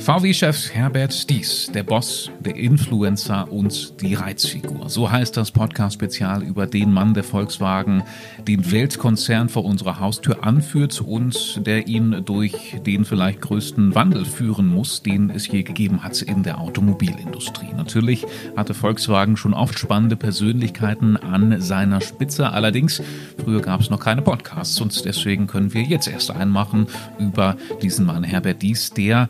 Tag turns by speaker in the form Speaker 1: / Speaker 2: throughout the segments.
Speaker 1: VW-Chef Herbert Dies, der Boss, der Influencer und die Reizfigur. So heißt das Podcast-Spezial über den Mann, der Volkswagen, den Weltkonzern vor unserer Haustür anführt und der ihn durch den vielleicht größten Wandel führen muss, den es je gegeben hat in der Automobilindustrie. Natürlich hatte Volkswagen schon oft spannende Persönlichkeiten an seiner Spitze. Allerdings, früher gab es noch keine Podcasts und deswegen können wir jetzt erst einmachen über diesen Mann Herbert Dies, der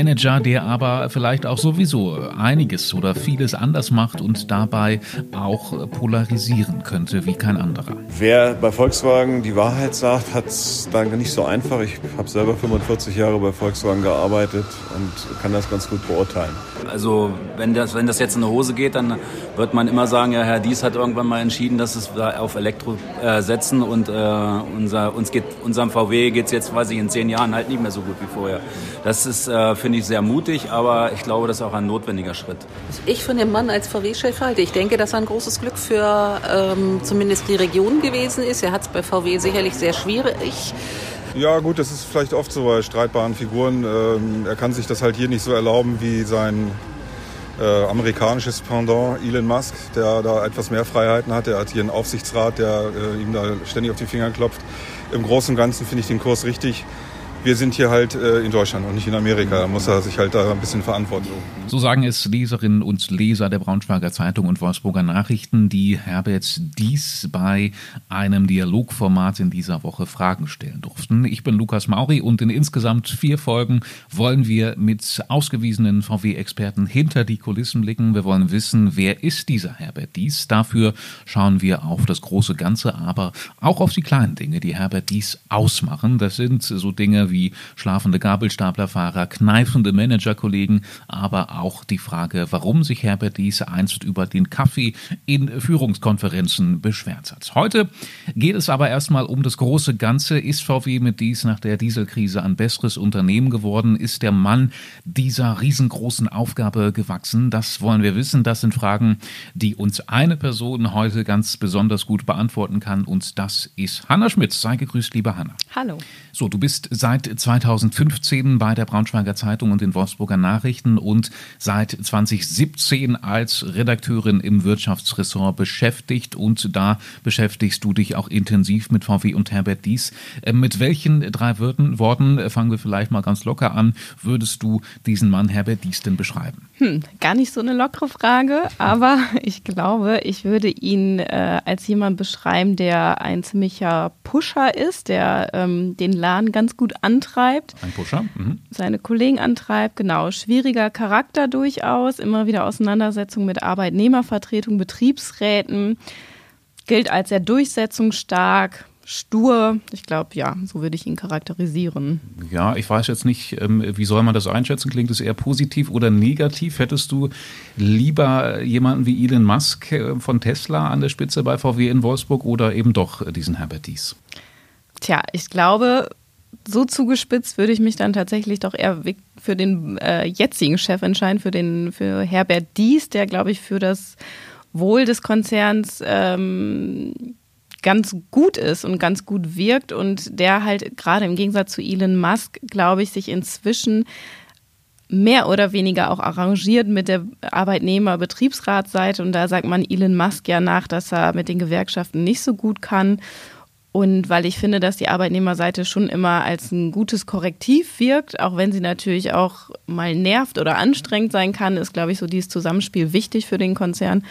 Speaker 1: Manager, der aber vielleicht auch sowieso einiges oder vieles anders macht und dabei auch polarisieren könnte wie kein anderer.
Speaker 2: Wer bei Volkswagen die Wahrheit sagt, hat es dann nicht so einfach. Ich habe selber 45 Jahre bei Volkswagen gearbeitet und kann das ganz gut beurteilen.
Speaker 3: Also wenn das, wenn das jetzt in eine Hose geht, dann wird man immer sagen, ja, Herr Dies hat irgendwann mal entschieden, dass es auf Elektro äh, setzen und äh, unser, uns geht, unserem VW geht es jetzt, weiß ich, in zehn Jahren halt nicht mehr so gut wie vorher. Das ist, äh, finde ich, sehr mutig, aber ich glaube, das ist auch ein notwendiger Schritt.
Speaker 4: Was ich von dem Mann als VW-Chef halte, ich denke, dass er ein großes Glück für ähm, zumindest die Region gewesen ist. Er hat es bei VW sicherlich sehr schwierig.
Speaker 2: Ja gut, das ist vielleicht oft so bei streitbaren Figuren. Ähm, er kann sich das halt hier nicht so erlauben wie sein äh, amerikanisches Pendant Elon Musk, der da etwas mehr Freiheiten hat. Er hat hier einen Aufsichtsrat, der äh, ihm da ständig auf die Finger klopft. Im Großen und Ganzen finde ich den Kurs richtig wir sind hier halt äh, in Deutschland und nicht in Amerika. Da muss er sich halt da ein bisschen verantworten.
Speaker 1: So sagen es Leserinnen und Leser der Braunschweiger Zeitung und Wolfsburger Nachrichten, die Herbert Dies bei einem Dialogformat in dieser Woche Fragen stellen durften. Ich bin Lukas Mauri und in insgesamt vier Folgen wollen wir mit ausgewiesenen VW-Experten hinter die Kulissen blicken. Wir wollen wissen, wer ist dieser Herbert Dies? Dafür schauen wir auf das große Ganze, aber auch auf die kleinen Dinge, die Herbert Dies ausmachen. Das sind so Dinge wie schlafende Gabelstaplerfahrer, kneifende Managerkollegen, aber auch die Frage, warum sich Herbert Dies einst über den Kaffee in Führungskonferenzen beschwert hat. Heute geht es aber erstmal um das große Ganze. Ist VW mit Dies nach der Dieselkrise ein besseres Unternehmen geworden? Ist der Mann dieser riesengroßen Aufgabe gewachsen? Das wollen wir wissen. Das sind Fragen, die uns eine Person heute ganz besonders gut beantworten kann und das ist Hanna Schmitz. Sei gegrüßt, liebe Hanna.
Speaker 5: Hallo.
Speaker 1: So, du bist seit seit 2015 bei der Braunschweiger Zeitung und den Wolfsburger Nachrichten und seit 2017 als Redakteurin im Wirtschaftsressort beschäftigt und da beschäftigst du dich auch intensiv mit VW und Herbert Dies. Äh, mit welchen drei Worten, äh, fangen wir vielleicht mal ganz locker an, würdest du diesen Mann Herbert Dies denn beschreiben?
Speaker 5: Hm, gar nicht so eine lockere Frage, aber ich glaube, ich würde ihn äh, als jemand beschreiben, der ein ziemlicher Pusher ist, der ähm, den Laden ganz gut antreibt.
Speaker 1: Ein Pusher? Mhm.
Speaker 5: Seine Kollegen antreibt, genau. Schwieriger Charakter durchaus, immer wieder Auseinandersetzung mit Arbeitnehmervertretung, Betriebsräten, gilt als sehr durchsetzungsstark, stur. Ich glaube, ja, so würde ich ihn charakterisieren.
Speaker 1: Ja, ich weiß jetzt nicht, ähm, wie soll man das einschätzen? Klingt es eher positiv oder negativ? Hättest du lieber jemanden wie Elon Musk äh, von Tesla an der Spitze bei VW in Wolfsburg oder eben doch diesen Herbert Dies?
Speaker 5: Tja, ich glaube, so zugespitzt würde ich mich dann tatsächlich doch eher für den äh, jetzigen Chef entscheiden, für den für Herbert Dies, der glaube ich für das Wohl des Konzerns ähm, ganz gut ist und ganz gut wirkt und der halt gerade im Gegensatz zu Elon Musk, glaube ich, sich inzwischen mehr oder weniger auch arrangiert mit der Arbeitnehmer-Betriebsratsseite. Und da sagt man Elon Musk ja nach, dass er mit den Gewerkschaften nicht so gut kann. Und weil ich finde, dass die Arbeitnehmerseite schon immer als ein gutes Korrektiv wirkt, auch wenn sie natürlich auch mal nervt oder anstrengend sein kann, ist, glaube ich, so dieses Zusammenspiel wichtig für den Konzern.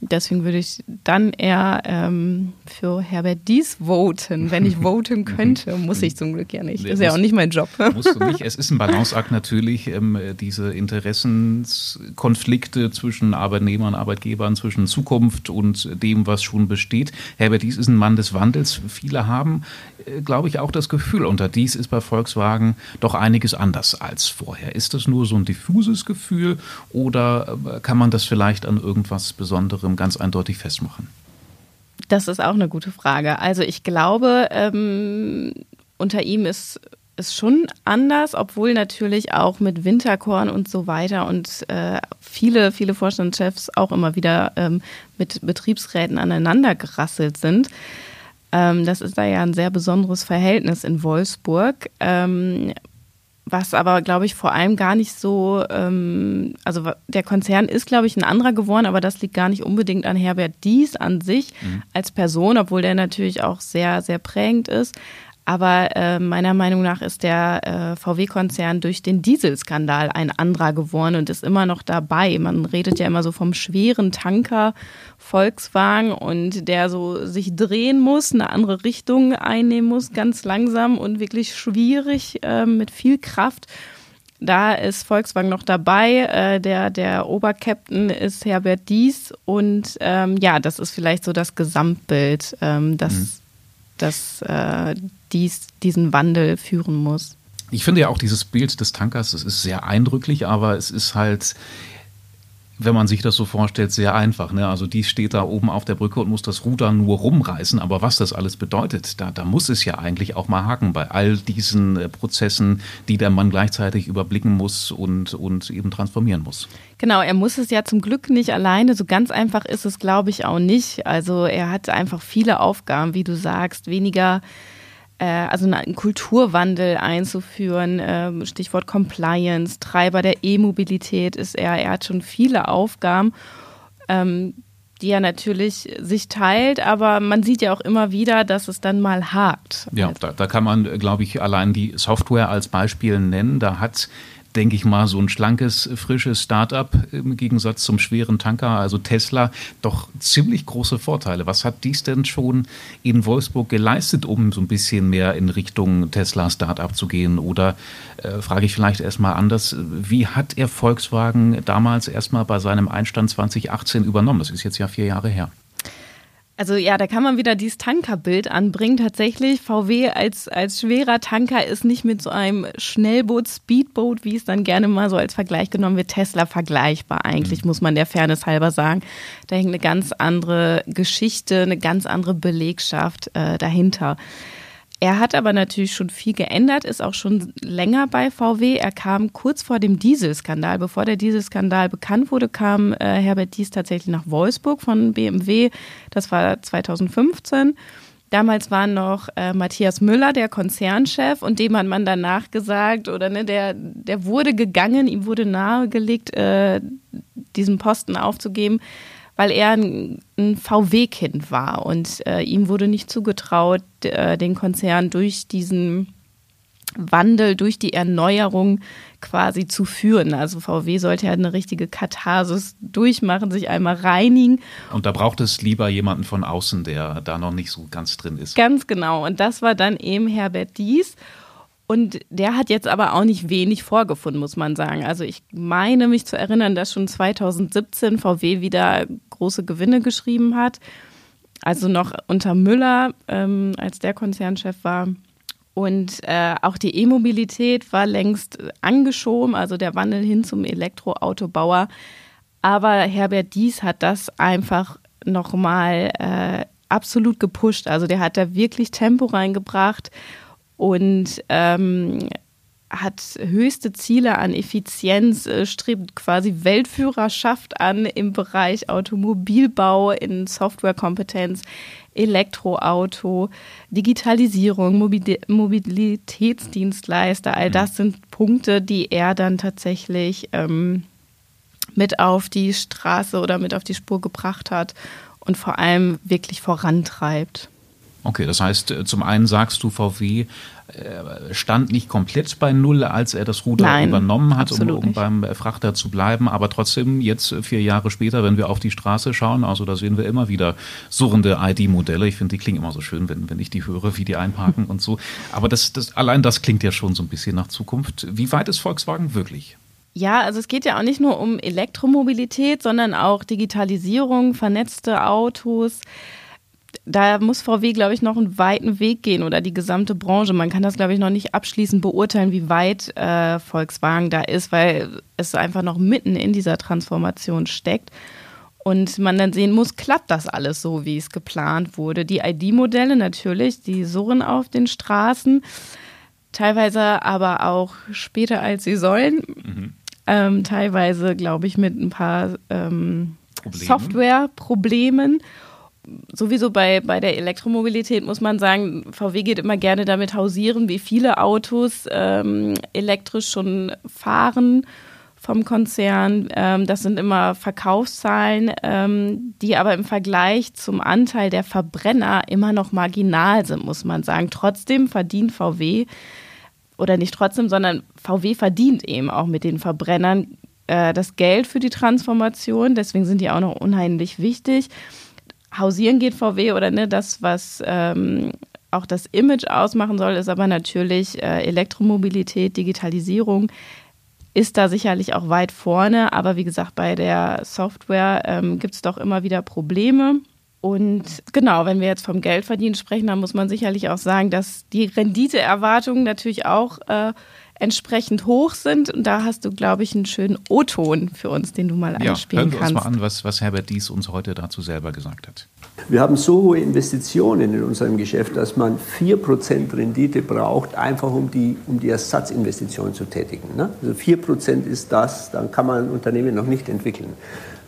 Speaker 5: Deswegen würde ich dann eher ähm, für Herbert Dies voten. Wenn ich voten könnte, muss ich zum Glück ja nicht. Das ist ja auch nicht mein Job.
Speaker 1: Musst du nicht. Es ist ein Balanceakt natürlich, ähm, diese Interessenskonflikte zwischen Arbeitnehmern, Arbeitgebern, zwischen Zukunft und dem, was schon besteht. Herbert Dies ist ein Mann des Wandels. Viele haben, äh, glaube ich, auch das Gefühl, unter dies ist bei Volkswagen doch einiges anders als vorher. Ist das nur so ein diffuses Gefühl oder äh, kann man das vielleicht an irgendwas Besonderem anderem ganz eindeutig festmachen?
Speaker 5: Das ist auch eine gute Frage. Also ich glaube, ähm, unter ihm ist es schon anders, obwohl natürlich auch mit Winterkorn und so weiter und äh, viele, viele Vorstandschefs auch immer wieder ähm, mit Betriebsräten aneinander gerasselt sind. Ähm, das ist da ja ein sehr besonderes Verhältnis in Wolfsburg. Ähm, was aber, glaube ich, vor allem gar nicht so, ähm, also der Konzern ist, glaube ich, ein anderer geworden, aber das liegt gar nicht unbedingt an Herbert Dies an sich mhm. als Person, obwohl der natürlich auch sehr, sehr prägend ist. Aber äh, meiner Meinung nach ist der äh, VW-Konzern durch den Dieselskandal ein anderer geworden und ist immer noch dabei. Man redet ja immer so vom schweren Tanker Volkswagen und der so sich drehen muss, eine andere Richtung einnehmen muss, ganz langsam und wirklich schwierig äh, mit viel Kraft. Da ist Volkswagen noch dabei. Äh, der, der Obercaptain ist Herbert Dies. Und ähm, ja, das ist vielleicht so das Gesamtbild, ähm, das, mhm. Das äh, dies, diesen Wandel führen muss.
Speaker 1: Ich finde ja auch dieses Bild des Tankers, das ist sehr eindrücklich, aber es ist halt, wenn man sich das so vorstellt, sehr einfach. Ne? Also die steht da oben auf der Brücke und muss das Ruder nur rumreißen. Aber was das alles bedeutet, da, da muss es ja eigentlich auch mal haken bei all diesen äh, Prozessen, die der Mann gleichzeitig überblicken muss und, und eben transformieren muss.
Speaker 5: Genau, er muss es ja zum Glück nicht alleine. So ganz einfach ist es, glaube ich, auch nicht. Also er hat einfach viele Aufgaben, wie du sagst, weniger also einen Kulturwandel einzuführen, ähm, Stichwort Compliance, Treiber der E-Mobilität ist er. Er hat schon viele Aufgaben, ähm, die er natürlich sich teilt, aber man sieht ja auch immer wieder, dass es dann mal hakt.
Speaker 1: Ja, da, da kann man, glaube ich, allein die Software als Beispiel nennen. Da hat denke ich mal, so ein schlankes, frisches Start-up im Gegensatz zum schweren Tanker, also Tesla, doch ziemlich große Vorteile. Was hat dies denn schon in Wolfsburg geleistet, um so ein bisschen mehr in Richtung Tesla Start-up zu gehen? Oder äh, frage ich vielleicht erstmal anders, wie hat er Volkswagen damals erstmal bei seinem Einstand 2018 übernommen? Das ist jetzt ja vier Jahre her.
Speaker 5: Also ja, da kann man wieder dieses Tankerbild anbringen. Tatsächlich, VW als, als schwerer Tanker ist nicht mit so einem Schnellboot, Speedboat, wie es dann gerne mal so als Vergleich genommen wird, Tesla vergleichbar eigentlich, mhm. muss man der Fairness halber sagen. Da hängt eine ganz andere Geschichte, eine ganz andere Belegschaft äh, dahinter. Er hat aber natürlich schon viel geändert, ist auch schon länger bei VW. Er kam kurz vor dem Dieselskandal. Bevor der Dieselskandal bekannt wurde, kam äh, Herbert Dies tatsächlich nach Wolfsburg von BMW. Das war 2015. Damals war noch äh, Matthias Müller, der Konzernchef, und dem hat man danach gesagt, oder ne, der, der wurde gegangen, ihm wurde nahegelegt, äh, diesen Posten aufzugeben, weil er ein, ein VW-Kind war und äh, ihm wurde nicht zugetraut, äh, den Konzern durch diesen Wandel, durch die Erneuerung quasi zu führen. Also VW sollte ja eine richtige Katharsis durchmachen, sich einmal reinigen.
Speaker 1: Und da braucht es lieber jemanden von außen, der da noch nicht so ganz drin ist.
Speaker 5: Ganz genau. Und das war dann eben Herbert Dies. Und der hat jetzt aber auch nicht wenig vorgefunden, muss man sagen. Also ich meine mich zu erinnern, dass schon 2017 VW wieder große Gewinne geschrieben hat. Also noch unter Müller, ähm, als der Konzernchef war. Und äh, auch die E-Mobilität war längst angeschoben, also der Wandel hin zum Elektroautobauer. Aber Herbert Dies hat das einfach nochmal äh, absolut gepusht. Also der hat da wirklich Tempo reingebracht und ähm, hat höchste Ziele an Effizienz, äh, strebt quasi Weltführerschaft an im Bereich Automobilbau, in Softwarekompetenz, Elektroauto, Digitalisierung, Mobil Mobilitätsdienstleister. All das sind Punkte, die er dann tatsächlich ähm, mit auf die Straße oder mit auf die Spur gebracht hat und vor allem wirklich vorantreibt.
Speaker 1: Okay, das heißt, äh, zum einen sagst du, VW äh, stand nicht komplett bei Null, als er das Ruder Nein, übernommen hat, um, um, beim Frachter zu bleiben. Aber trotzdem, jetzt äh, vier Jahre später, wenn wir auf die Straße schauen, also da sehen wir immer wieder surrende ID-Modelle. Ich finde, die klingen immer so schön, wenn, wenn ich die höre, wie die einparken und so. Aber das, das, allein das klingt ja schon so ein bisschen nach Zukunft. Wie weit ist Volkswagen wirklich?
Speaker 5: Ja, also es geht ja auch nicht nur um Elektromobilität, sondern auch Digitalisierung, vernetzte Autos da muss VW, glaube ich, noch einen weiten Weg gehen oder die gesamte Branche. Man kann das, glaube ich, noch nicht abschließend beurteilen, wie weit äh, Volkswagen da ist, weil es einfach noch mitten in dieser Transformation steckt. Und man dann sehen muss, klappt das alles so, wie es geplant wurde. Die ID-Modelle natürlich, die surren auf den Straßen, teilweise aber auch später, als sie sollen. Mhm. Ähm, teilweise, glaube ich, mit ein paar ähm, Software-Problemen. Sowieso bei, bei der Elektromobilität muss man sagen, VW geht immer gerne damit hausieren, wie viele Autos ähm, elektrisch schon fahren vom Konzern. Ähm, das sind immer Verkaufszahlen, ähm, die aber im Vergleich zum Anteil der Verbrenner immer noch marginal sind, muss man sagen. Trotzdem verdient VW, oder nicht trotzdem, sondern VW verdient eben auch mit den Verbrennern äh, das Geld für die Transformation. Deswegen sind die auch noch unheimlich wichtig. Hausieren geht VW oder ne, das, was ähm, auch das Image ausmachen soll, ist aber natürlich äh, Elektromobilität, Digitalisierung ist da sicherlich auch weit vorne. Aber wie gesagt, bei der Software ähm, gibt es doch immer wieder Probleme. Und genau, wenn wir jetzt vom Geldverdienen sprechen, dann muss man sicherlich auch sagen, dass die Renditeerwartungen natürlich auch äh, entsprechend hoch sind. Und da hast du, glaube ich, einen schönen O-Ton für uns, den du mal ja, einspielen
Speaker 1: hören
Speaker 5: kannst.
Speaker 1: Hören wir uns mal an, was, was Herbert Dies uns heute dazu selber gesagt hat.
Speaker 6: Wir haben so hohe Investitionen in unserem Geschäft, dass man 4% Rendite braucht, einfach um die, um die Ersatzinvestition zu tätigen. Ne? Also 4% ist das, dann kann man ein Unternehmen noch nicht entwickeln.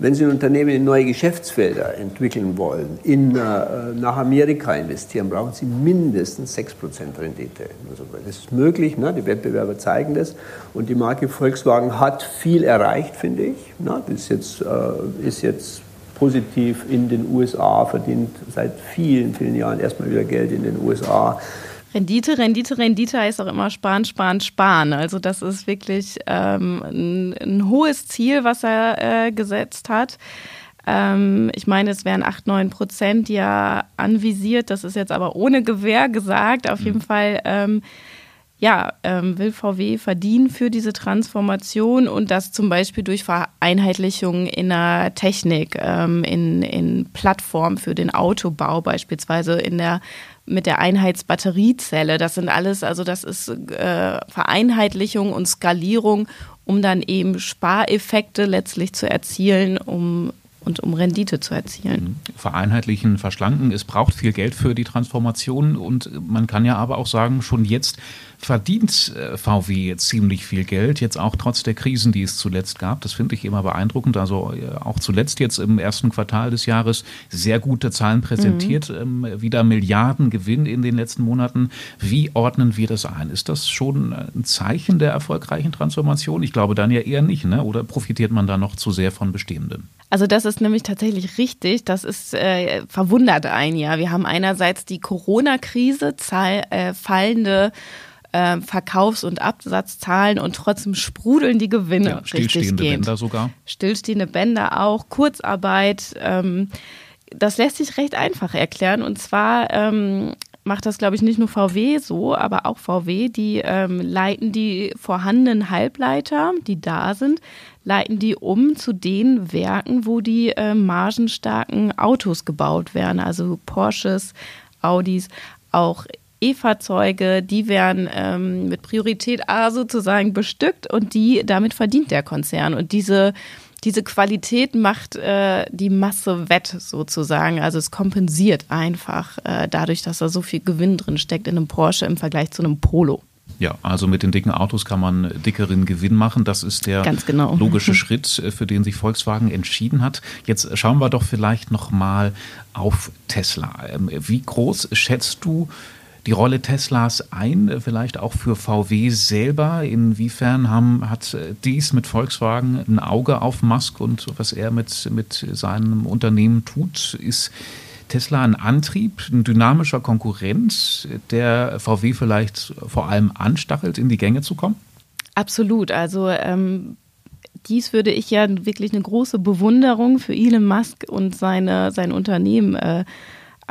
Speaker 6: Wenn Sie ein Unternehmen in neue Geschäftsfelder entwickeln wollen, in, äh, nach Amerika investieren, brauchen Sie mindestens 6% Rendite. Also das ist möglich, ne? die Wettbewerber zeigen das. Und die Marke Volkswagen hat viel erreicht, finde ich. Ne? Das ist jetzt, äh, ist jetzt positiv in den USA, verdient seit vielen, vielen Jahren erstmal wieder Geld in den USA.
Speaker 5: Rendite, Rendite, Rendite heißt auch immer sparen, sparen, sparen. Also das ist wirklich ähm, ein, ein, hohes Ziel, was er äh, gesetzt hat. Ähm, ich meine, es wären 8, 9 Prozent, er anvisiert. Das ist jetzt aber ohne Gewähr gesagt. Auf jeden mhm. Fall ähm, ja, ähm, will VW verdienen für diese Transformation und das zum Beispiel durch Vereinheitlichung in der Technik, ähm, in, in Plattform für den Autobau beispielsweise, in der mit der Einheitsbatteriezelle. Das sind alles, also das ist äh, Vereinheitlichung und Skalierung, um dann eben Spareffekte letztlich zu erzielen, um und um Rendite zu erzielen.
Speaker 1: Mhm. Vereinheitlichen, verschlanken. Es braucht viel Geld für die Transformation und man kann ja aber auch sagen, schon jetzt verdient äh, VW ziemlich viel Geld, jetzt auch trotz der Krisen, die es zuletzt gab. Das finde ich immer beeindruckend. Also äh, auch zuletzt jetzt im ersten Quartal des Jahres sehr gute Zahlen präsentiert, mhm. wieder Milliarden Gewinn in den letzten Monaten. Wie ordnen wir das ein? Ist das schon ein Zeichen der erfolgreichen Transformation? Ich glaube dann ja eher nicht, ne? oder profitiert man da noch zu sehr von Bestehendem?
Speaker 5: Also das ist nämlich tatsächlich richtig. Das ist äh, verwundert ein ja. Wir haben einerseits die Corona-Krise, äh, fallende äh, Verkaufs- und Absatzzahlen und trotzdem sprudeln die Gewinne ja,
Speaker 1: stillstehende Bänder sogar.
Speaker 5: Stillstehende Bänder auch, Kurzarbeit. Ähm, das lässt sich recht einfach erklären. Und zwar ähm, macht das, glaube ich, nicht nur VW so, aber auch VW, die ähm, leiten die vorhandenen Halbleiter, die da sind, leiten die um zu den Werken, wo die äh, margenstarken Autos gebaut werden, also Porsches, Audis, auch E-Fahrzeuge, die werden ähm, mit Priorität A sozusagen bestückt und die damit verdient der Konzern. Und diese, diese Qualität macht äh, die Masse wett sozusagen. Also es kompensiert einfach äh, dadurch, dass da so viel Gewinn drin steckt in einem Porsche im Vergleich zu einem Polo.
Speaker 1: Ja, also mit den dicken Autos kann man dickeren Gewinn machen. Das ist der
Speaker 5: genau.
Speaker 1: logische Schritt, äh, für den sich Volkswagen entschieden hat. Jetzt schauen wir doch vielleicht noch mal auf Tesla. Ähm, wie groß schätzt du die Rolle Teslas ein, äh, vielleicht auch für VW selber? Inwiefern haben, hat äh, dies mit Volkswagen ein Auge auf Musk und was er mit, mit seinem Unternehmen tut? Ist Tesla ein Antrieb, ein dynamischer Konkurrent, der VW vielleicht vor allem anstachelt, in die Gänge zu kommen?
Speaker 5: Absolut. Also ähm, dies würde ich ja wirklich eine große Bewunderung für Elon Musk und seine, sein Unternehmen äh,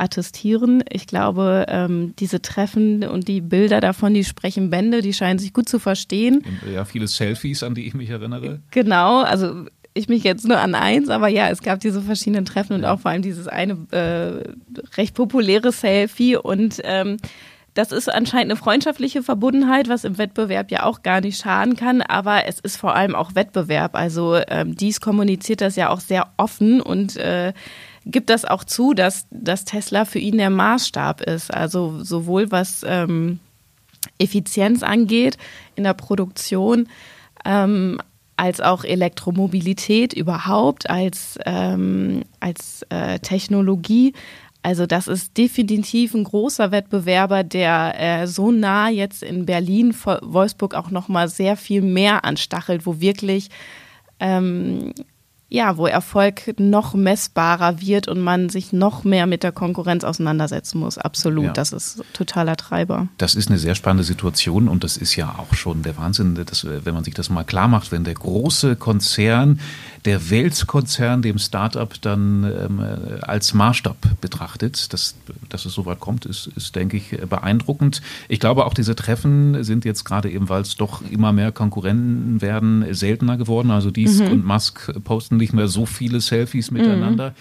Speaker 5: attestieren. Ich glaube, ähm, diese Treffen und die Bilder davon, die sprechen Bände, die scheinen sich gut zu verstehen.
Speaker 1: Ja, viele Selfies, an die ich mich erinnere.
Speaker 5: Genau, also ich mich jetzt nur an eins, aber ja, es gab diese verschiedenen Treffen und auch vor allem dieses eine äh, recht populäre Selfie und ähm, das ist anscheinend eine freundschaftliche Verbundenheit, was im Wettbewerb ja auch gar nicht schaden kann, aber es ist vor allem auch Wettbewerb. Also ähm, dies kommuniziert das ja auch sehr offen und äh, gibt das auch zu, dass, dass Tesla für ihn der Maßstab ist. Also sowohl was ähm, Effizienz angeht in der Produktion, ähm, als auch Elektromobilität überhaupt als, ähm, als äh, Technologie. Also das ist definitiv ein großer Wettbewerber, der äh, so nah jetzt in Berlin, Wolfsburg auch noch mal sehr viel mehr anstachelt, wo wirklich ähm, ja, wo Erfolg noch messbarer wird und man sich noch mehr mit der Konkurrenz auseinandersetzen muss. Absolut, ja. das ist totaler Treiber.
Speaker 1: Das ist eine sehr spannende Situation und das ist ja auch schon der Wahnsinn, dass, wenn man sich das mal klar macht, wenn der große Konzern der Weltkonzern dem Startup dann ähm, als Maßstab betrachtet. Dass, dass es so weit kommt, ist, ist, denke ich, beeindruckend. Ich glaube, auch diese Treffen sind jetzt gerade eben, weil es doch immer mehr Konkurrenten werden, seltener geworden. Also Dies mhm. und Musk posten nicht mehr so viele Selfies miteinander. Mhm.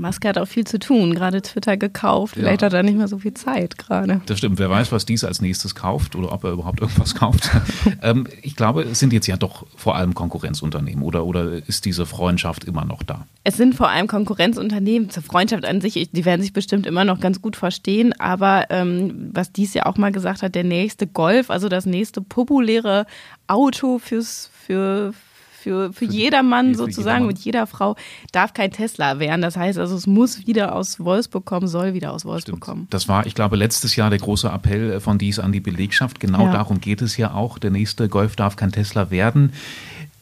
Speaker 5: Musk hat auch viel zu tun, gerade Twitter gekauft. Vielleicht ja. hat er nicht mehr so viel Zeit gerade.
Speaker 1: Das stimmt. Wer weiß, was dies als nächstes kauft oder ob er überhaupt irgendwas kauft. ähm, ich glaube, es sind jetzt ja doch vor allem Konkurrenzunternehmen oder, oder ist diese Freundschaft immer noch da?
Speaker 5: Es sind vor allem Konkurrenzunternehmen. Zur Freundschaft an sich, die werden sich bestimmt immer noch ganz gut verstehen. Aber ähm, was dies ja auch mal gesagt hat, der nächste Golf, also das nächste populäre Auto fürs, für, für, für, für jedermann sozusagen mit jeder Frau darf kein Tesla werden. Das heißt also, es muss wieder aus Wolfsburg kommen, soll wieder aus Wolfsburg Stimmt. kommen.
Speaker 1: Das war, ich glaube, letztes Jahr der große Appell von dies an die Belegschaft. Genau ja. darum geht es ja auch. Der nächste Golf darf kein Tesla werden.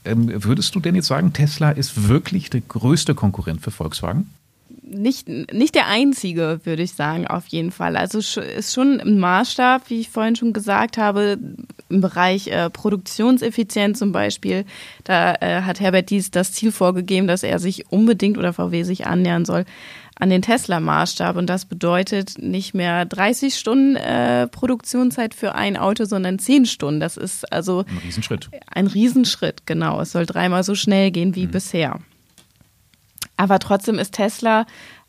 Speaker 1: Ähm, würdest du denn jetzt sagen, Tesla ist wirklich der größte Konkurrent für Volkswagen?
Speaker 5: nicht, nicht der einzige, würde ich sagen, auf jeden Fall. Also ist schon ein Maßstab, wie ich vorhin schon gesagt habe, im Bereich äh, Produktionseffizienz zum Beispiel. Da äh, hat Herbert Dies das Ziel vorgegeben, dass er sich unbedingt oder VW sich annähern soll an den Tesla-Maßstab. Und das bedeutet nicht mehr 30 Stunden äh, Produktionszeit für ein Auto, sondern 10 Stunden. Das ist also
Speaker 1: ein Riesenschritt.
Speaker 5: Ein Riesenschritt, genau. Es soll dreimal so schnell gehen wie mhm. bisher. Aber trotzdem ist Tesla,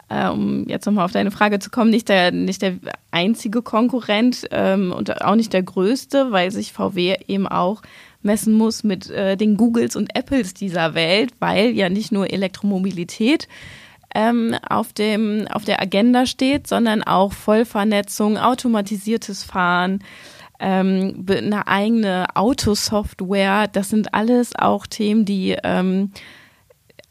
Speaker 5: äh, um jetzt nochmal auf deine Frage zu kommen, nicht der, nicht der einzige Konkurrent ähm, und auch nicht der größte, weil sich VW eben auch messen muss mit äh, den Googles und Apples dieser Welt, weil ja nicht nur Elektromobilität ähm, auf, dem, auf der Agenda steht, sondern auch Vollvernetzung, automatisiertes Fahren, ähm, eine eigene Autosoftware. Das sind alles auch Themen, die ähm,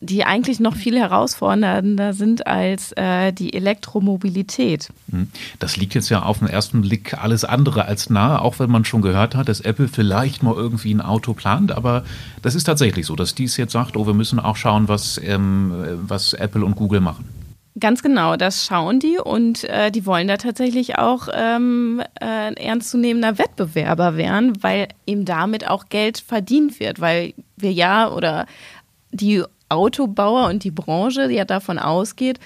Speaker 5: die eigentlich noch viel herausfordernder sind als äh, die Elektromobilität.
Speaker 1: Hm. Das liegt jetzt ja auf den ersten Blick alles andere als nahe, auch wenn man schon gehört hat, dass Apple vielleicht mal irgendwie ein Auto plant. Aber das ist tatsächlich so, dass dies jetzt sagt, oh, wir müssen auch schauen, was, ähm, was Apple und Google machen.
Speaker 5: Ganz genau, das schauen die und äh, die wollen da tatsächlich auch ähm, äh, ein ernstzunehmender Wettbewerber werden, weil eben damit auch Geld verdient wird, weil wir ja oder die Autobauer und die Branche ja davon ausgeht,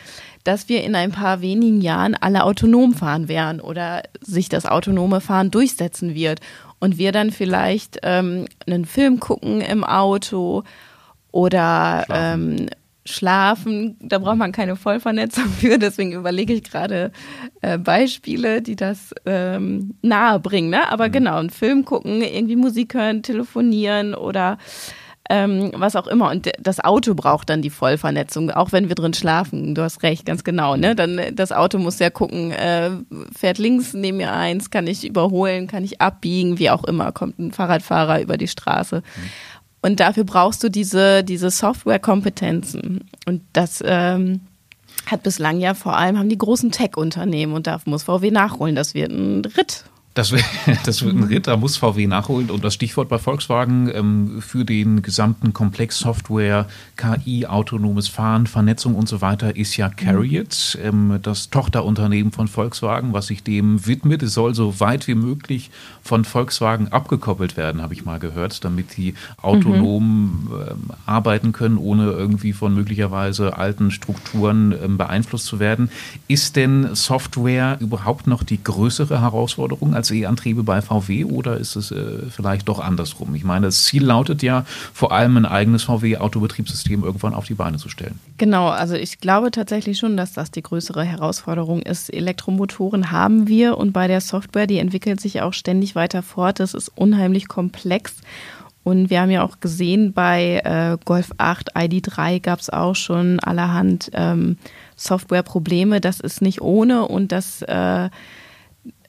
Speaker 5: dass wir in ein paar wenigen Jahren alle autonom fahren werden oder sich das autonome Fahren durchsetzen wird und wir dann vielleicht ähm, einen Film gucken im Auto oder schlafen. Ähm, schlafen. Da braucht man keine Vollvernetzung für, deswegen überlege ich gerade äh, Beispiele, die das ähm, nahe bringen. Ne? Aber mhm. genau, einen Film gucken, irgendwie Musik hören, telefonieren oder ähm, was auch immer. Und das Auto braucht dann die Vollvernetzung, auch wenn wir drin schlafen. Du hast recht, ganz genau. Ne? Dann das Auto muss ja gucken, äh, fährt links neben mir eins, kann ich überholen, kann ich abbiegen, wie auch immer, kommt ein Fahrradfahrer über die Straße. Mhm. Und dafür brauchst du diese, diese Software-Kompetenzen. Und das ähm, hat bislang ja vor allem haben die großen Tech-Unternehmen und da muss VW nachholen. Das wird ein Ritt
Speaker 1: das, das wird ein Ritt, da muss VW nachholen. Und das Stichwort bei Volkswagen ähm, für den gesamten Komplex Software, KI, autonomes Fahren, Vernetzung und so weiter ist ja Carriot, ähm, das Tochterunternehmen von Volkswagen, was sich dem widmet. Es soll so weit wie möglich von Volkswagen abgekoppelt werden, habe ich mal gehört, damit die autonom mhm. ähm, arbeiten können, ohne irgendwie von möglicherweise alten Strukturen ähm, beeinflusst zu werden. Ist denn Software überhaupt noch die größere Herausforderung als E-Antriebe bei VW oder ist es äh, vielleicht doch andersrum? Ich meine, das Ziel lautet ja vor allem ein eigenes VW-Autobetriebssystem irgendwann auf die Beine zu stellen.
Speaker 5: Genau, also ich glaube tatsächlich schon, dass das die größere Herausforderung ist. Elektromotoren haben wir und bei der Software, die entwickelt sich auch ständig weiter fort. Das ist unheimlich komplex. Und wir haben ja auch gesehen, bei äh, Golf 8 ID3 gab es auch schon allerhand ähm, Softwareprobleme. Das ist nicht ohne und das äh,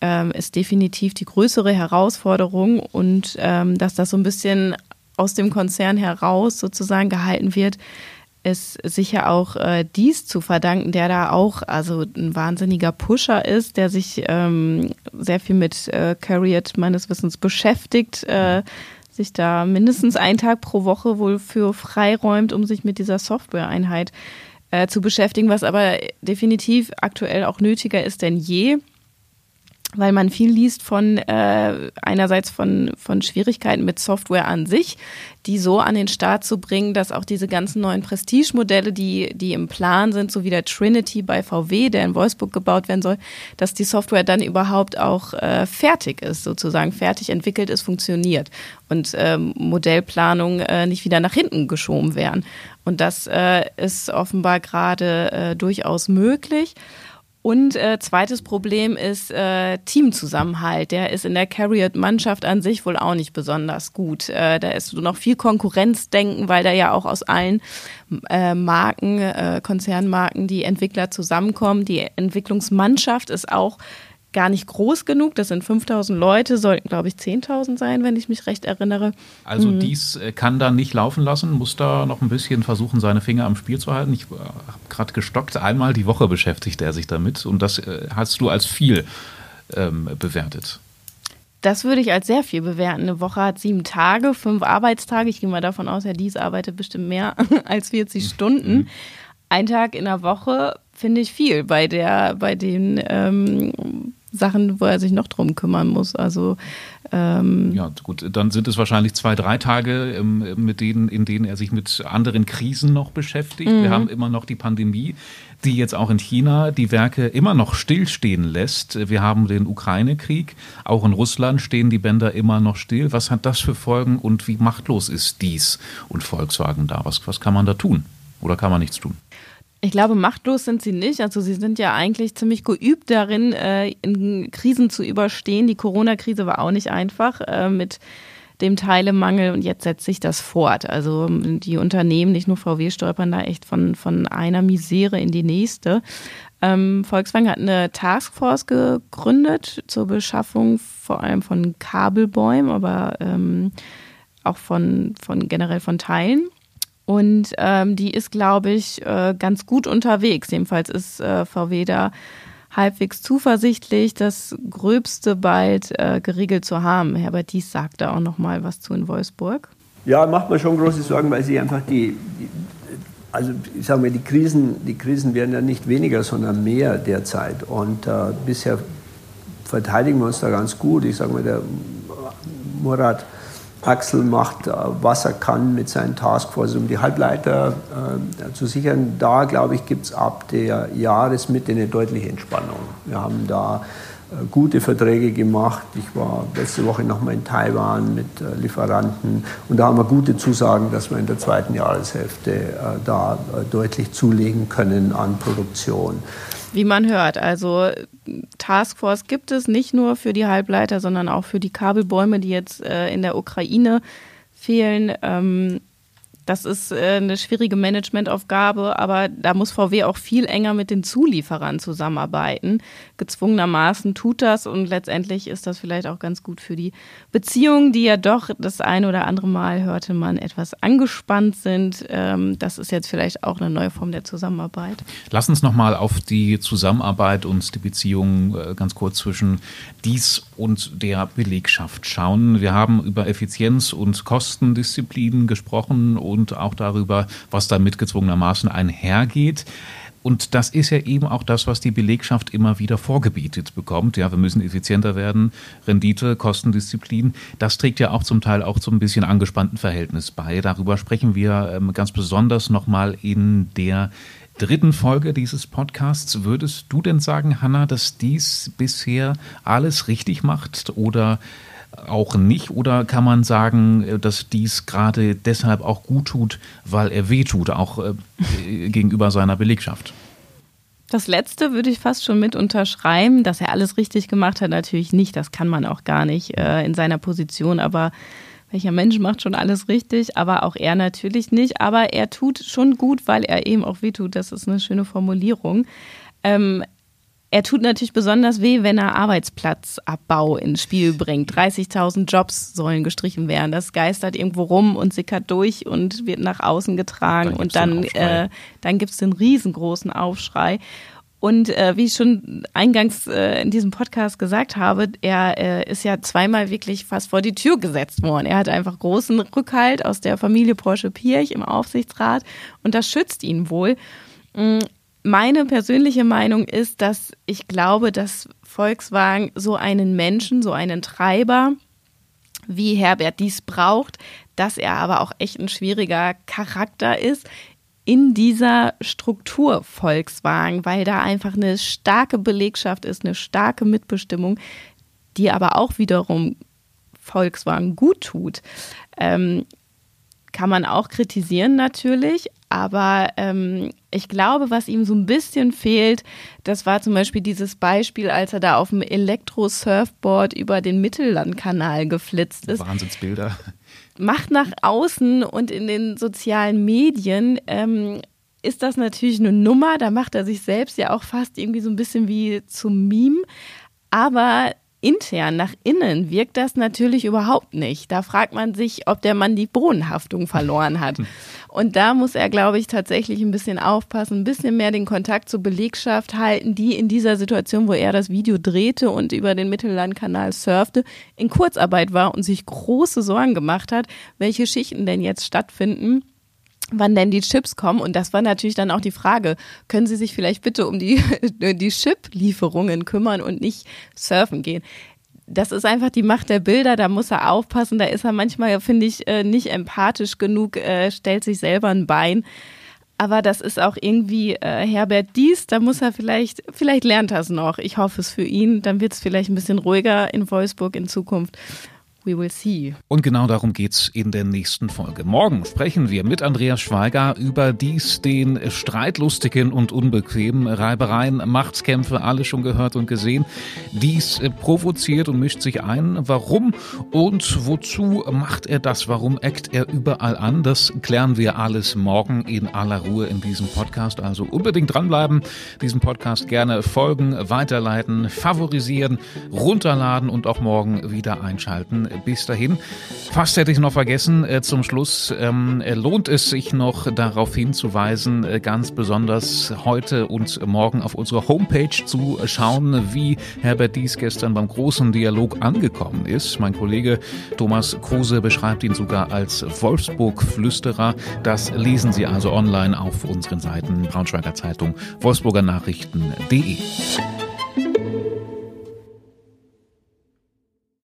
Speaker 5: ähm, ist definitiv die größere Herausforderung und ähm, dass das so ein bisschen aus dem Konzern heraus sozusagen gehalten wird, ist sicher auch äh, dies zu verdanken, der da auch also ein wahnsinniger Pusher ist, der sich ähm, sehr viel mit äh, Carriot meines Wissens beschäftigt, äh, sich da mindestens einen Tag pro Woche wohl für freiräumt, um sich mit dieser Software-Einheit äh, zu beschäftigen, was aber definitiv aktuell auch nötiger ist denn je weil man viel liest von äh, einerseits von, von Schwierigkeiten mit Software an sich, die so an den Start zu bringen, dass auch diese ganzen neuen Prestige-Modelle, die, die im Plan sind, so wie der Trinity bei VW, der in Wolfsburg gebaut werden soll, dass die Software dann überhaupt auch äh, fertig ist, sozusagen fertig entwickelt ist, funktioniert und ähm, Modellplanung äh, nicht wieder nach hinten geschoben werden. Und das äh, ist offenbar gerade äh, durchaus möglich. Und äh, zweites Problem ist äh, Teamzusammenhalt. Der ist in der Carriot-Mannschaft an sich wohl auch nicht besonders gut. Äh, da ist noch viel Konkurrenzdenken, weil da ja auch aus allen äh, Marken, äh, Konzernmarken, die Entwickler zusammenkommen. Die Entwicklungsmannschaft ist auch gar nicht groß genug. Das sind 5000 Leute, sollten, glaube ich, 10.000 sein, wenn ich mich recht erinnere.
Speaker 1: Also mhm. dies äh, kann da nicht laufen lassen, muss da noch ein bisschen versuchen, seine Finger am Spiel zu halten. Ich äh, habe gerade gestockt, einmal die Woche beschäftigt er sich damit und das äh, hast du als viel ähm, bewertet.
Speaker 5: Das würde ich als sehr viel bewerten. Eine Woche hat sieben Tage, fünf Arbeitstage. Ich gehe mal davon aus, Herr Dies arbeitet bestimmt mehr als 40 Stunden. Mhm. Ein Tag in der Woche finde ich viel bei der, bei den ähm, Sachen, wo er sich noch drum kümmern muss. Also
Speaker 1: ähm ja, gut, dann sind es wahrscheinlich zwei, drei Tage, ähm, mit denen, in denen er sich mit anderen Krisen noch beschäftigt. Mhm. Wir haben immer noch die Pandemie, die jetzt auch in China die Werke immer noch stillstehen lässt. Wir haben den Ukraine-Krieg, auch in Russland stehen die Bänder immer noch still. Was hat das für Folgen und wie machtlos ist dies und Volkswagen da? Was, was kann man da tun? Oder kann man nichts tun?
Speaker 5: Ich glaube, machtlos sind sie nicht. Also sie sind ja eigentlich ziemlich geübt darin, äh, in Krisen zu überstehen. Die Corona-Krise war auch nicht einfach äh, mit dem Teilemangel und jetzt setzt sich das fort. Also die Unternehmen, nicht nur VW, stolpern da echt von, von einer Misere in die nächste. Ähm, Volkswagen hat eine Taskforce gegründet zur Beschaffung vor allem von Kabelbäumen, aber ähm, auch von, von generell von Teilen. Und ähm, die ist, glaube ich, äh, ganz gut unterwegs. Jedenfalls ist äh, VW da halbwegs zuversichtlich, das Gröbste bald äh, geregelt zu haben. Herbert Dies sagte auch noch mal was zu in Wolfsburg.
Speaker 6: Ja, macht mir schon große Sorgen, weil sie einfach die, die also ich sage mal, die Krisen, die Krisen werden ja nicht weniger, sondern mehr derzeit. Und äh, bisher verteidigen wir uns da ganz gut. Ich sage mal, der Murat Axel macht, äh, was er kann mit seinen Taskforces, um die Halbleiter äh, zu sichern. Da, glaube ich, gibt es ab der Jahresmitte eine deutliche Entspannung. Wir haben da äh, gute Verträge gemacht. Ich war letzte Woche nochmal in Taiwan mit äh, Lieferanten und da haben wir gute Zusagen, dass wir in der zweiten Jahreshälfte da deutlich zulegen können an Produktion.
Speaker 5: Wie man hört, also Taskforce gibt es nicht nur für die Halbleiter, sondern auch für die Kabelbäume, die jetzt äh, in der Ukraine fehlen. Ähm, das ist äh, eine schwierige Managementaufgabe, aber da muss VW auch viel enger mit den Zulieferern zusammenarbeiten. Gezwungenermaßen tut das und letztendlich ist das vielleicht auch ganz gut für die Beziehungen, die ja doch das eine oder andere Mal hörte man etwas angespannt sind. Ähm, das ist jetzt vielleicht auch eine neue Form der Zusammenarbeit.
Speaker 1: Lass uns nochmal auf die Zusammenarbeit und die Beziehungen äh, ganz kurz zwischen dies und der Belegschaft schauen. Wir haben über Effizienz und Kostendisziplin gesprochen und auch darüber, was damit gezwungenermaßen einhergeht. Und das ist ja eben auch das, was die Belegschaft immer wieder vorgebietet bekommt. Ja, wir müssen effizienter werden, Rendite, Kostendisziplin. Das trägt ja auch zum Teil auch zum bisschen angespannten Verhältnis bei. Darüber sprechen wir ähm, ganz besonders nochmal in der dritten Folge dieses Podcasts. Würdest du denn sagen, Hanna, dass dies bisher alles richtig macht oder auch nicht? Oder kann man sagen, dass dies gerade deshalb auch gut tut, weil er wehtut, auch äh, gegenüber seiner Belegschaft?
Speaker 5: Das letzte würde ich fast schon mit unterschreiben, dass er alles richtig gemacht hat, natürlich nicht. Das kann man auch gar nicht äh, in seiner Position, aber welcher Mensch macht schon alles richtig, aber auch er natürlich nicht. Aber er tut schon gut, weil er eben auch wehtut. Das ist eine schöne Formulierung. Ähm, er tut natürlich besonders weh, wenn er Arbeitsplatzabbau ins Spiel bringt. 30.000 Jobs sollen gestrichen werden. Das geistert irgendwo rum und sickert durch und wird nach außen getragen. Dann und dann, äh, dann gibt es den riesengroßen Aufschrei. Und äh, wie ich schon eingangs äh, in diesem Podcast gesagt habe, er äh, ist ja zweimal wirklich fast vor die Tür gesetzt worden. Er hat einfach großen Rückhalt aus der Familie Porsche Pirch im Aufsichtsrat und das schützt ihn wohl. Meine persönliche Meinung ist, dass ich glaube, dass Volkswagen so einen Menschen, so einen Treiber wie Herbert dies braucht, dass er aber auch echt ein schwieriger Charakter ist in dieser Struktur Volkswagen, weil da einfach eine starke Belegschaft ist, eine starke Mitbestimmung, die aber auch wiederum Volkswagen gut tut. Ähm, kann man auch kritisieren natürlich, aber ähm, ich glaube, was ihm so ein bisschen fehlt, das war zum Beispiel dieses Beispiel, als er da auf dem Elektro-Surfboard über den Mittellandkanal geflitzt ist.
Speaker 1: Wahnsinnsbilder.
Speaker 5: Macht nach außen und in den sozialen Medien ähm, ist das natürlich eine Nummer. Da macht er sich selbst ja auch fast irgendwie so ein bisschen wie zum Meme. Aber intern nach innen wirkt das natürlich überhaupt nicht. Da fragt man sich, ob der Mann die Bodenhaftung verloren hat. Und da muss er, glaube ich, tatsächlich ein bisschen aufpassen, ein bisschen mehr den Kontakt zur Belegschaft halten, die in dieser Situation, wo er das Video drehte und über den Mittellandkanal surfte, in Kurzarbeit war und sich große Sorgen gemacht hat, welche Schichten denn jetzt stattfinden wann denn die Chips kommen. Und das war natürlich dann auch die Frage, können Sie sich vielleicht bitte um die, die Chip-Lieferungen kümmern und nicht surfen gehen? Das ist einfach die Macht der Bilder, da muss er aufpassen, da ist er manchmal, finde ich, äh, nicht empathisch genug, äh, stellt sich selber ein Bein. Aber das ist auch irgendwie äh, Herbert Dies, da muss er vielleicht, vielleicht lernt er es noch. Ich hoffe es für ihn, dann wird es vielleicht ein bisschen ruhiger in Wolfsburg in Zukunft. We will see.
Speaker 1: Und genau darum geht's in der nächsten Folge. Morgen sprechen wir mit Andreas Schweiger über dies, den streitlustigen und unbequemen Reibereien, Machtskämpfe, alle schon gehört und gesehen. Dies provoziert und mischt sich ein. Warum und wozu macht er das? Warum eckt er überall an? Das klären wir alles morgen in aller Ruhe in diesem Podcast. Also unbedingt dranbleiben, diesem Podcast gerne folgen, weiterleiten, favorisieren, runterladen und auch morgen wieder einschalten bis dahin. Fast hätte ich noch vergessen, äh, zum Schluss ähm, äh, lohnt es sich noch darauf hinzuweisen, äh, ganz besonders heute und morgen auf unserer Homepage zu schauen, wie Herbert Dies gestern beim großen Dialog angekommen ist. Mein Kollege Thomas Kruse beschreibt ihn sogar als Wolfsburg-Flüsterer. Das lesen Sie also online auf unseren Seiten Braunschweiger Zeitung, Wolfsburger Nachrichten.de.